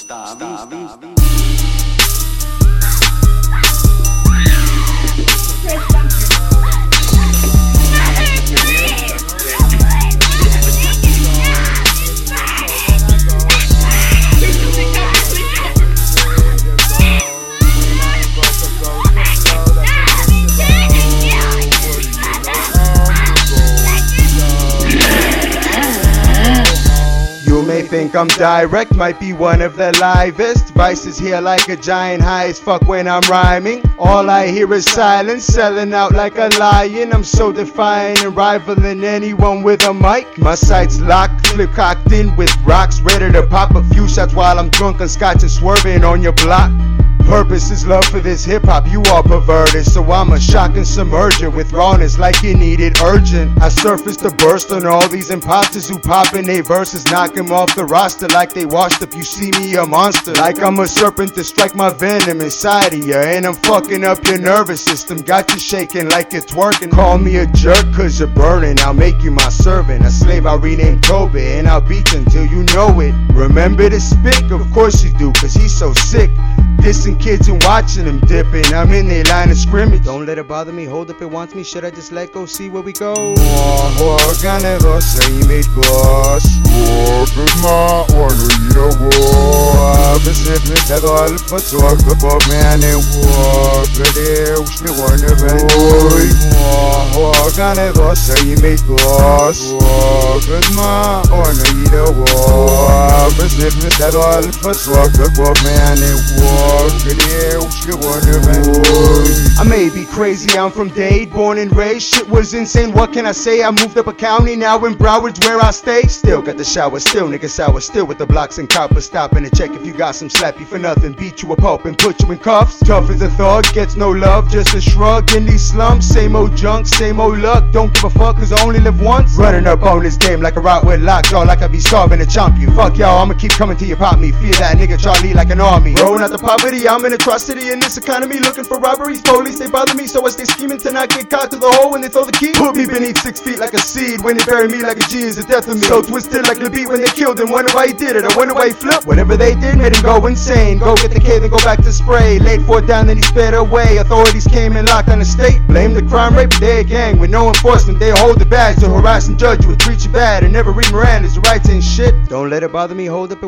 You may think I'm direct, might be one of the livest. Vices here like a giant high as fuck when I'm rhyming. All I hear is silence, selling out like a lion. I'm so defiant and rivaling anyone with a mic. My sight's locked, flip cocked in with rocks, ready to pop a few shots while I'm drunk on scotch and swerving on your block. Purpose is love for this hip hop, you all perverted. So I'm a shock and submerger with rawness like you it urgent. I surface the burst on all these imposters who pop in their verses, knock 'em off the roster like they washed up. You see me a monster, like I'm a serpent to strike my venom inside of ya. And I'm fucking up your nervous system, got you shaking like you're twerking. Call me a jerk cause you're burning, I'll make you my servant. A slave I'll rename Toby, and I'll beat you until you know it. Remember to spit, of course you do, cause he's so sick. Dissing kids and watching them dipping. I'm in their line of scrimmage. Don't let it bother me. Hold up, it wants me. Should I just let go? See where we go. Organigo sejmit głos Głupych ma orwino głowa Wysypny tego alfa cok Wypomniany łopry Uśmiechony wędruj Organigo sejmit głos Głupych ma orwino głowa это альфа сорок Богмяне Воды Ушли войны веной I may be crazy, I'm from Dade, born and raised. Shit was insane, what can I say? I moved up a county, now in Broward's where I stay. Still got the shower, still nigga sour, still with the blocks and coppers. Stopping to check if you got some slap you for nothing. Beat you a pulp and put you in cuffs. Tough as a thug, gets no love, just a shrug. In these slums, same old junk, same old luck. Don't give a fuck, cause I only live once. Running up on this game like a route with locks, all like I be starving to chomp you. Fuck y'all, I'ma keep coming to your pop me. Fear that nigga Charlie like an army. Rolling out the poverty, I'm in atrocity in this economy, looking for robberies. Police, they bother me, so I stay scheming to not get caught to the hole when they throw the key. Put me beneath six feet like a seed. When they bury me like a G is the death of me. So twisted like the beat when they killed him. Wonder why he did it. I wonder why he flipped. Whatever they did made him go insane. Go get the kid and go back to spray. Laid four down, then he sped away. Authorities came and locked on the state. Blame the crime rate, but they a gang with no enforcement. They hold the badge to harass and judge you and treat you bad and never read Miranda's the rights ain't shit. Don't let it bother me. Hold up,